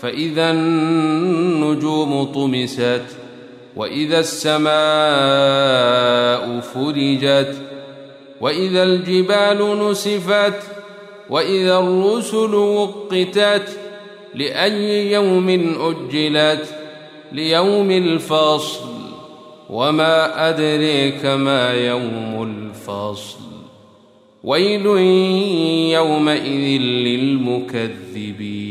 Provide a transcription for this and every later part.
فإذا النجوم طمست وإذا السماء فرجت وإذا الجبال نسفت وإذا الرسل وقتت لأي يوم أجلت ليوم الفصل وما أدريك ما يوم الفصل ويل يومئذ للمكذبين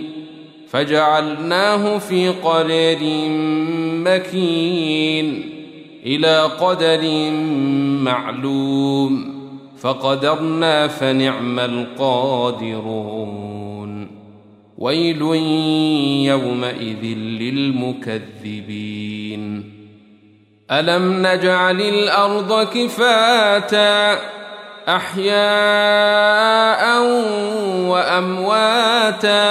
فجعلناه في قرار مكين إلى قدر معلوم فقدرنا فنعم القادرون. ويل يومئذ للمكذبين. ألم نجعل الأرض كفاتا أحياء وأمواتا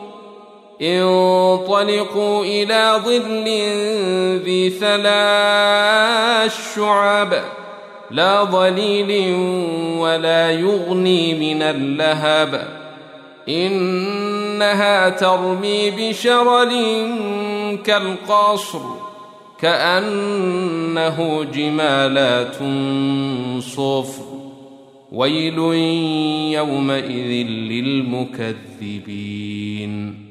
انطلقوا إلى ظل ذي ثلاث شعب لا ظليل ولا يغني من اللهب. إنها ترمي بشرر كالقصر كأنه جمالات صفر. ويل يومئذ للمكذبين.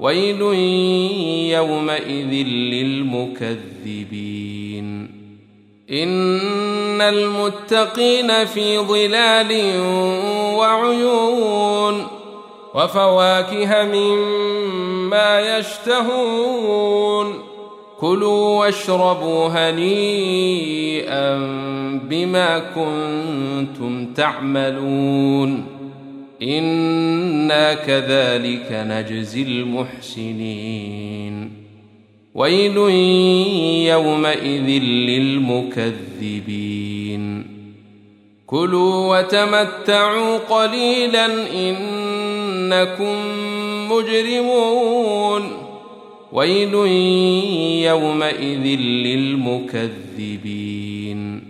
ويل يومئذ للمكذبين. إن المتقين في ظلال وعيون وفواكه مما يشتهون. كلوا واشربوا هنيئا بما كنتم تعملون. أنا كذلك نجزي المحسنين. ويل يومئذ للمكذبين. كلوا وتمتعوا قليلا انكم مجرمون. ويل يومئذ للمكذبين.